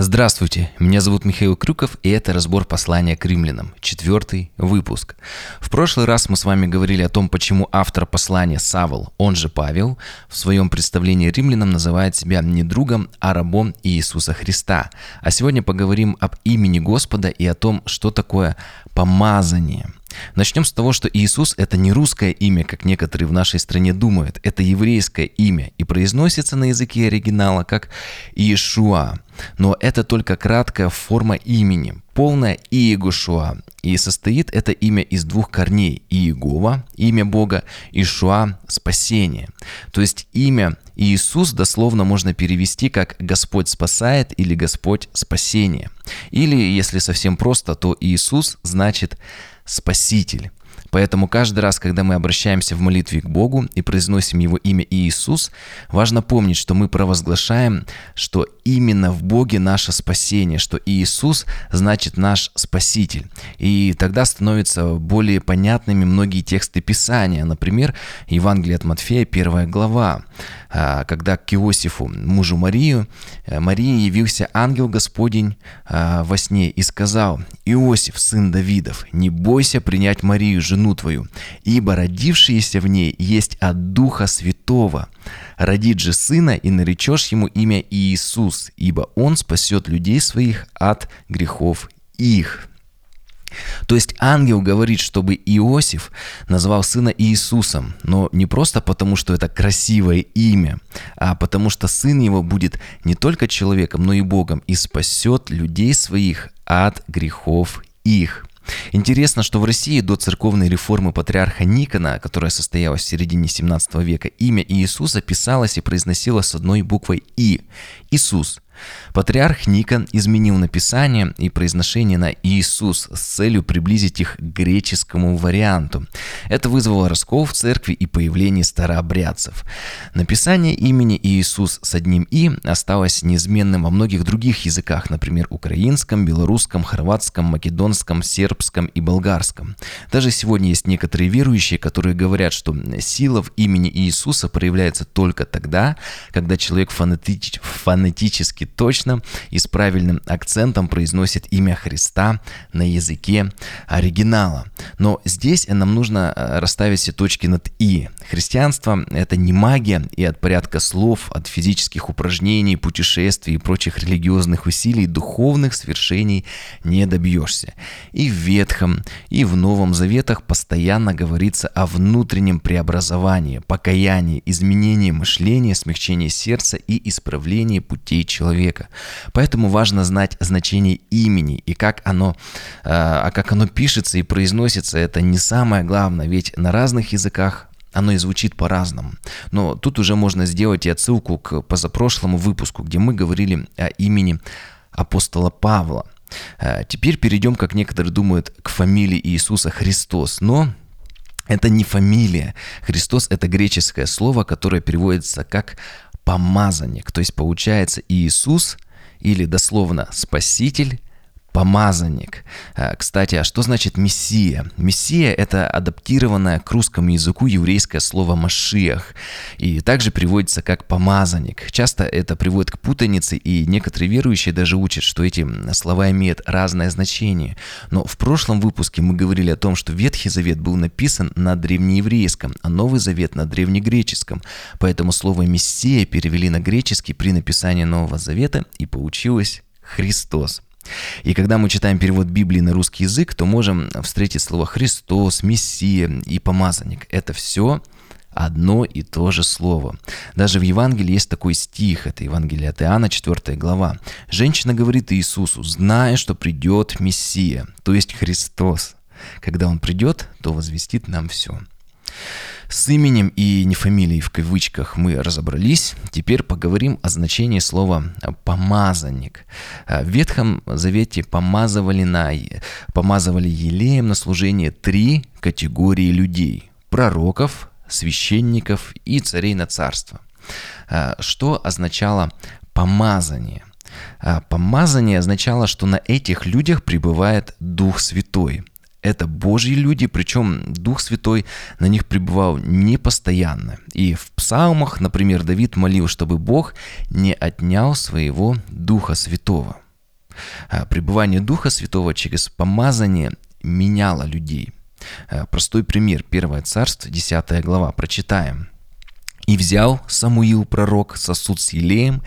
Здравствуйте, меня зовут Михаил Крюков, и это разбор послания к римлянам, четвертый выпуск. В прошлый раз мы с вами говорили о том, почему автор послания Савол, он же Павел, в своем представлении римлянам называет себя не другом, а рабом Иисуса Христа. А сегодня поговорим об имени Господа и о том, что такое помазание – Начнем с того, что Иисус – это не русское имя, как некоторые в нашей стране думают. Это еврейское имя и произносится на языке оригинала как Иешуа. Но это только краткая форма имени, полное Иегушуа. И состоит это имя из двух корней – Иегова, имя Бога, и Шуа – спасение. То есть имя Иисус дословно можно перевести как «Господь спасает» или «Господь спасение». Или, если совсем просто, то Иисус значит Спаситель. Поэтому каждый раз, когда мы обращаемся в молитве к Богу и произносим Его имя Иисус, важно помнить, что мы провозглашаем, что именно в Боге наше спасение, что Иисус значит наш Спаситель. И тогда становятся более понятными многие тексты Писания. Например, Евангелие от Матфея, первая глава. А, когда к Иосифу, мужу Марию, э, Марии явился ангел Господень а, во сне и сказал, «Иосиф, сын Давидов, не бойся принять Марию, жену твою, ибо родившееся в ней есть от Духа Святого. Родит же сына, и наречешь ему имя Иисус, ибо он спасет людей своих от грехов их». То есть ангел говорит, чтобы Иосиф назвал сына Иисусом, но не просто потому, что это красивое имя, а потому что сын его будет не только человеком, но и Богом и спасет людей своих от грехов их. Интересно, что в России до церковной реформы патриарха Никона, которая состоялась в середине 17 века, имя Иисуса писалось и произносилось с одной буквой «И» – Иисус – Патриарх Никон изменил написание и произношение на Иисус с целью приблизить их к греческому варианту. Это вызвало раскол в церкви и появление старообрядцев. Написание имени Иисус с одним «и» осталось неизменным во многих других языках, например, украинском, белорусском, хорватском, македонском, сербском и болгарском. Даже сегодня есть некоторые верующие, которые говорят, что сила в имени Иисуса проявляется только тогда, когда человек фонетич, фонетически точно и с правильным акцентом произносит имя Христа на языке оригинала. Но здесь нам нужно э, расставить все точки над «и». Христианство – это не магия, и от порядка слов, от физических упражнений, путешествий и прочих религиозных усилий духовных свершений не добьешься. И в Ветхом, и в Новом Заветах постоянно говорится о внутреннем преобразовании, покаянии, изменении мышления, смягчении сердца и исправлении путей человека человека. Поэтому важно знать значение имени и как оно, э, а как оно пишется и произносится, это не самое главное, ведь на разных языках оно и звучит по-разному. Но тут уже можно сделать и отсылку к позапрошлому выпуску, где мы говорили о имени апостола Павла. Э, теперь перейдем, как некоторые думают, к фамилии Иисуса Христос. Но это не фамилия. Христос – это греческое слово, которое переводится как помазанник. То есть получается Иисус или дословно Спаситель помазанник. А, кстати, а что значит мессия? Мессия – это адаптированное к русскому языку еврейское слово «машиах», и также приводится как «помазанник». Часто это приводит к путанице, и некоторые верующие даже учат, что эти слова имеют разное значение. Но в прошлом выпуске мы говорили о том, что Ветхий Завет был написан на древнееврейском, а Новый Завет на древнегреческом. Поэтому слово «мессия» перевели на греческий при написании Нового Завета, и получилось «Христос». И когда мы читаем перевод Библии на русский язык, то можем встретить слово «Христос», «Мессия» и «помазанник». Это все одно и то же слово. Даже в Евангелии есть такой стих, это Евангелие от Иоанна, 4 глава. Женщина говорит Иисусу, зная, что придет Мессия, то есть Христос. Когда Он придет, то возвестит нам все. С именем и не фамилией в кавычках мы разобрались. Теперь поговорим о значении слова «помазанник». В Ветхом Завете помазывали, на, помазывали елеем на служение три категории людей – пророков, священников и царей на царство. Что означало помазание? Помазание означало, что на этих людях пребывает Дух Святой – это Божьи люди, причем Дух Святой на них пребывал непостоянно. И в псалмах, например, Давид молил, чтобы Бог не отнял своего Духа Святого. А, пребывание Духа Святого через помазание меняло людей. А, простой пример. Первое царство, 10 глава. Прочитаем. И взял Самуил пророк сосуд с елеем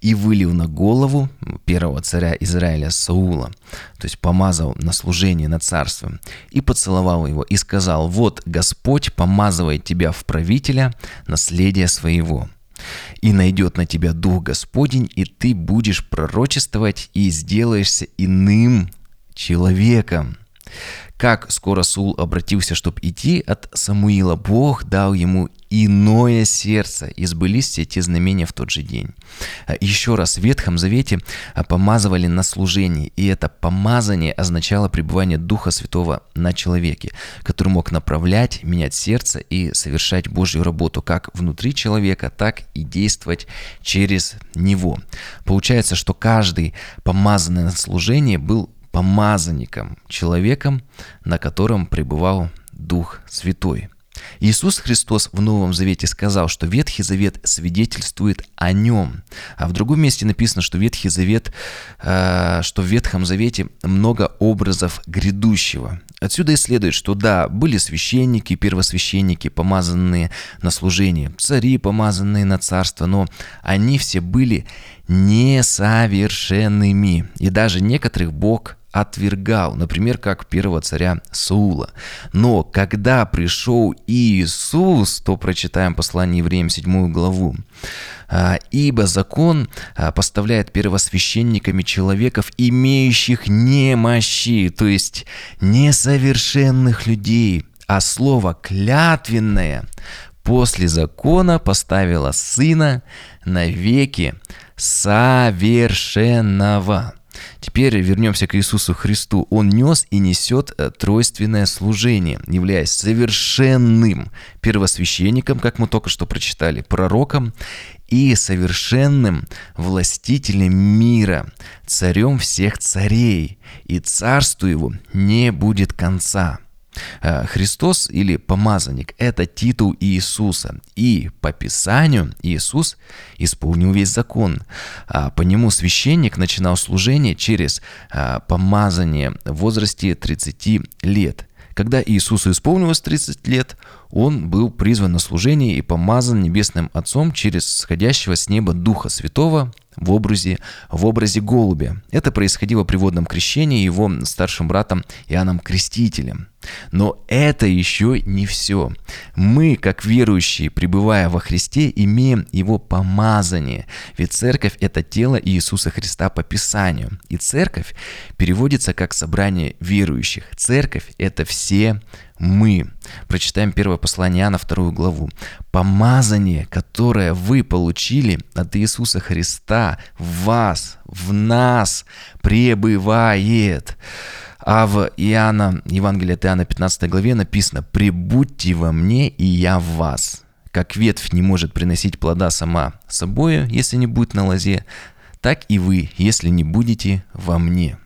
и вылил на голову первого царя Израиля Саула, то есть помазал на служение над царством, и поцеловал его, и сказал, вот Господь помазывает тебя в правителя наследия своего. И найдет на тебя Дух Господень, и ты будешь пророчествовать, и сделаешься иным человеком. Как скоро Сул обратился, чтобы идти от Самуила, Бог дал ему иное сердце, и сбылись все те знамения в тот же день. А еще раз, в Ветхом Завете а, помазывали на служение, и это помазание означало пребывание Духа Святого на человеке, который мог направлять, менять сердце и совершать Божью работу как внутри человека, так и действовать через него. Получается, что каждый помазанный на служение был помазанником, человеком, на котором пребывал Дух Святой – Иисус Христос в Новом Завете сказал, что Ветхий Завет свидетельствует о нем. А в другом месте написано, что Ветхий Завет, э, что в Ветхом Завете много образов грядущего. Отсюда и следует, что да, были священники, первосвященники, помазанные на служение, цари, помазанные на царство, но они все были несовершенными. И даже некоторых Бог отвергал, например, как первого царя Саула. Но когда пришел Иисус, то прочитаем послание евреям 7 главу, «А, «Ибо закон а, поставляет первосвященниками человеков, имеющих немощи, то есть несовершенных людей, а слово «клятвенное» после закона поставило сына навеки совершенного. Теперь вернемся к Иисусу Христу. Он нес и несет э, тройственное служение, являясь совершенным первосвященником, как мы только что прочитали, пророком и совершенным властителем мира, царем всех царей, и царству его не будет конца. Э, Христос или помазанник – это титул Иисуса. И по Писанию Иисус исполнил весь закон. А по нему священник начинал служение через э, помазание в возрасте 30 лет. Когда Иисусу исполнилось 30 лет, он был призван на служение и помазан Небесным Отцом через сходящего с неба Духа Святого в образе, в образе голубя. Это происходило при водном крещении его старшим братом Иоанном Крестителем. Но это еще не все. Мы, как верующие, пребывая во Христе, имеем Его помазание. Ведь церковь – это тело Иисуса Христа по Писанию. И церковь переводится как собрание верующих. Церковь – это все мы. Прочитаем первое послание Иоанна, вторую главу. Помазание, которое вы получили от Иисуса Христа, в вас, в нас пребывает. А в Иоанна, Евангелие от Иоанна 15 главе написано «Прибудьте во мне, и я в вас». Как ветвь не может приносить плода сама собою, если не будет на лозе, так и вы, если не будете во мне.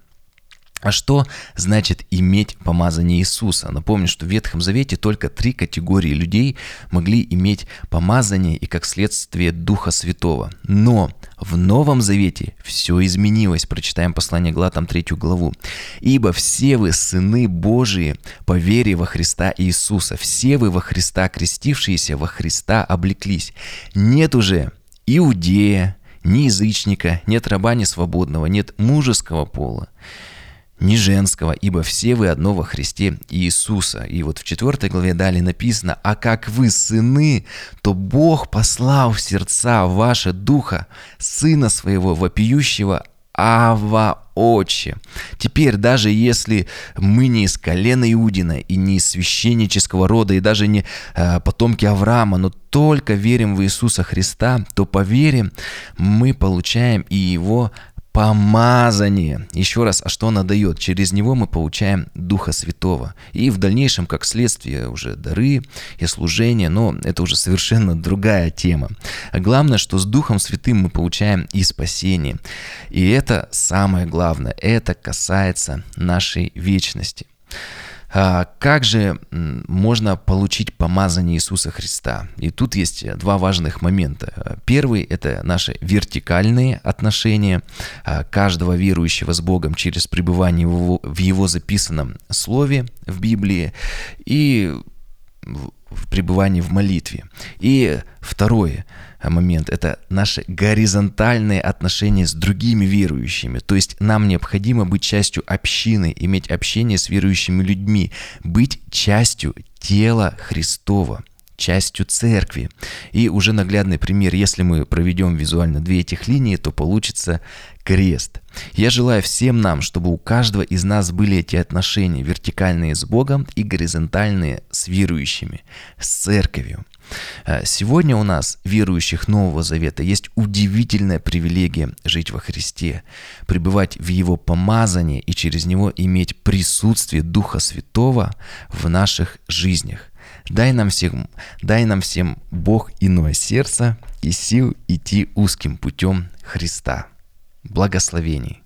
А что значит иметь помазание Иисуса? Напомню, что в Ветхом Завете только три категории людей могли иметь помазание и как следствие Духа Святого. Но в Новом Завете все изменилось. Прочитаем послание Галатам 3 главу. «Ибо все вы сыны Божии по вере во Христа Иисуса, все вы во Христа крестившиеся, во Христа облеклись. Нет уже иудея, ни язычника, нет раба, ни свободного, нет мужеского пола, ни женского, ибо все вы одно во Христе Иисуса. И вот в 4 главе далее написано, а как вы сыны, то Бог послал в сердца ваше духа, Сына Своего вопиющего Ава Отче. Теперь, даже если мы не из колена Иудина и не из священнического рода, и даже не э, потомки Авраама, но только верим в Иисуса Христа, то по вере мы получаем и Его помазание. Еще раз, а что она дает? Через него мы получаем Духа Святого. И в дальнейшем, как следствие, уже дары и служение, но это уже совершенно другая тема. Главное, что с Духом Святым мы получаем и спасение. И это самое главное. Это касается нашей вечности. А, как же можно получить помазание Иисуса Христа? И тут есть два важных момента. Первый – это наши вертикальные отношения а, каждого верующего с Богом через пребывание в Его записанном Слове в Библии и в пребывании в молитве. И второе момент – это наши горизонтальные отношения с другими верующими. То есть нам необходимо быть частью общины, иметь общение с верующими людьми, быть частью тела Христова частью церкви. И уже наглядный пример, если мы проведем визуально две этих линии, то получится крест. Я желаю всем нам, чтобы у каждого из нас были эти отношения, вертикальные с Богом и горизонтальные с верующими, с церковью. Э, сегодня у нас, верующих Нового Завета, есть удивительная привилегия жить во Христе, пребывать в Его помазании и через Него иметь присутствие Духа Святого в наших жизнях. Дай нам всем, дай нам всем Бог иное сердце и сил идти узким путем Христа. Благословений.